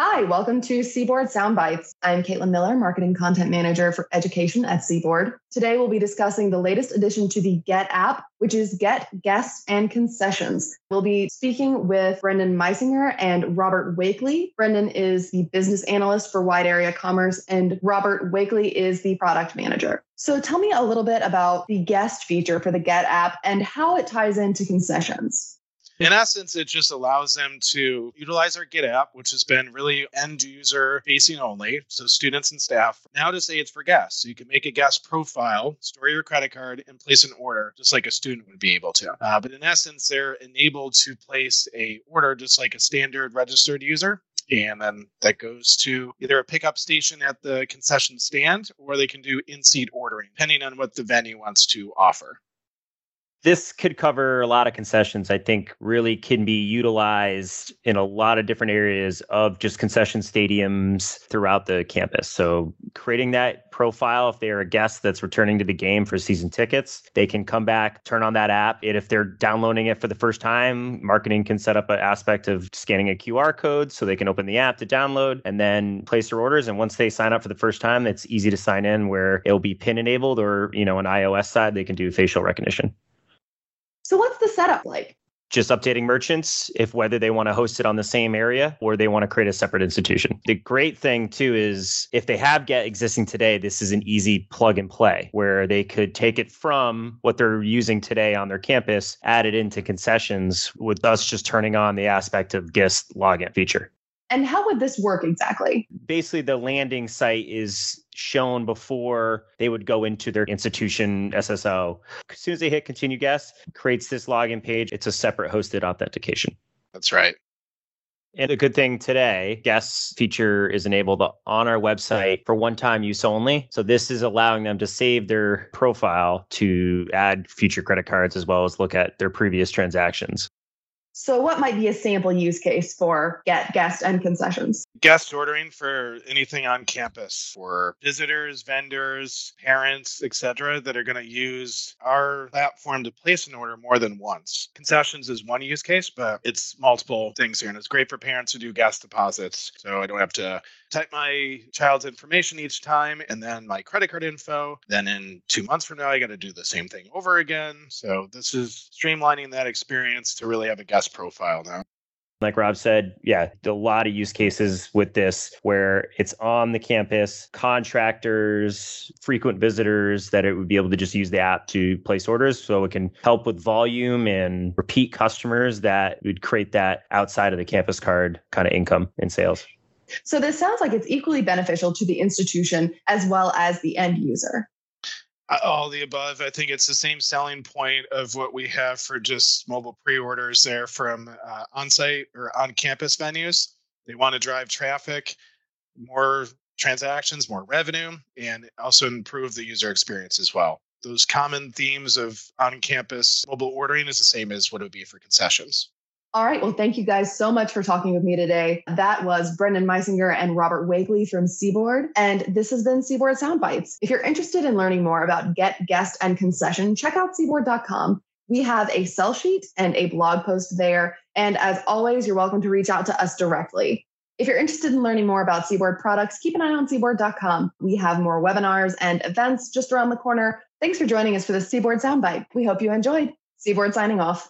Hi, welcome to CBORD Soundbites. I'm Caitlin Miller, Marketing Content Manager for Education at CBORD. Today, we'll be discussing the latest addition to the Get app, which is Get Guests and Concessions. We'll be speaking with Brendan Meisinger and Robert Wakely. Brendan is the business analyst for Wide Area Commerce, and Robert Wakely is the product manager. So, tell me a little bit about the guest feature for the Get app and how it ties into concessions in essence, it just allows them to utilize our Get app, which has been really end user facing only. So students and staff now to say it's for guests. So you can make a guest profile, store your credit card, and place an order just like a student would be able to. Uh, but in essence, they're enabled to place a order just like a standard registered user and then that goes to either a pickup station at the concession stand or they can do in seat ordering, depending on what the venue wants to offer this could cover a lot of concessions i think really can be utilized in a lot of different areas of just concession stadiums throughout the campus. So creating that profile if they're a guest that's returning to the game for season tickets they can come back turn on that app and if they're downloading it for the first time marketing can set up an aspect of scanning a qr code so they can open the app to download and then place their orders. And once they sign up for the first time it's easy to sign in where it'll be pin enabled or you know on ios side they can do facial recognition so what's the setup like? just updating merchants if whether they want to host it on the same area or they want to create a separate institution. The great thing too is if they have Get existing today, this is an easy plug and play where they could take it from what they're using today on their campus, add it into concessions with us just turning on the aspect of guest login feature. And how would this work exactly? Basically, the landing site is shown before they would go into their institution SSO. As soon as they hit continue guest, creates this login page. It's a separate hosted authentication. That's right. And the good thing today, guests feature is enabled on our website for one time use only. So this is allowing them to save their profile to add future credit cards as well as look at their previous transactions. So, what might be a sample use case for get guest and concessions? Guest ordering for anything on campus for visitors, vendors, parents, etc., that are going to use our platform to place an order more than once. Concessions is one use case, but it's multiple things here, and it's great for parents to do guest deposits. So I don't have to type my child's information each time and then my credit card info. Then in two months from now, I got to do the same thing over again. So this is streamlining that experience to really have a guest profile now. Like Rob said, yeah, a lot of use cases with this where it's on the campus, contractors, frequent visitors that it would be able to just use the app to place orders. So it can help with volume and repeat customers that would create that outside of the campus card kind of income and sales. So this sounds like it's equally beneficial to the institution as well as the end user. All the above. I think it's the same selling point of what we have for just mobile pre-orders there from uh, on-site or on-campus venues. They want to drive traffic, more transactions, more revenue, and also improve the user experience as well. Those common themes of on-campus mobile ordering is the same as what it would be for concessions. All right. Well, thank you guys so much for talking with me today. That was Brendan Meisinger and Robert Wakely from CBORD. And this has been CBORD Soundbites. If you're interested in learning more about Get, Guest, and Concession, check out cbord.com. We have a sell sheet and a blog post there. And as always, you're welcome to reach out to us directly. If you're interested in learning more about CBORD products, keep an eye on cbord.com. We have more webinars and events just around the corner. Thanks for joining us for the CBORD Soundbite. We hope you enjoyed. CBORD signing off.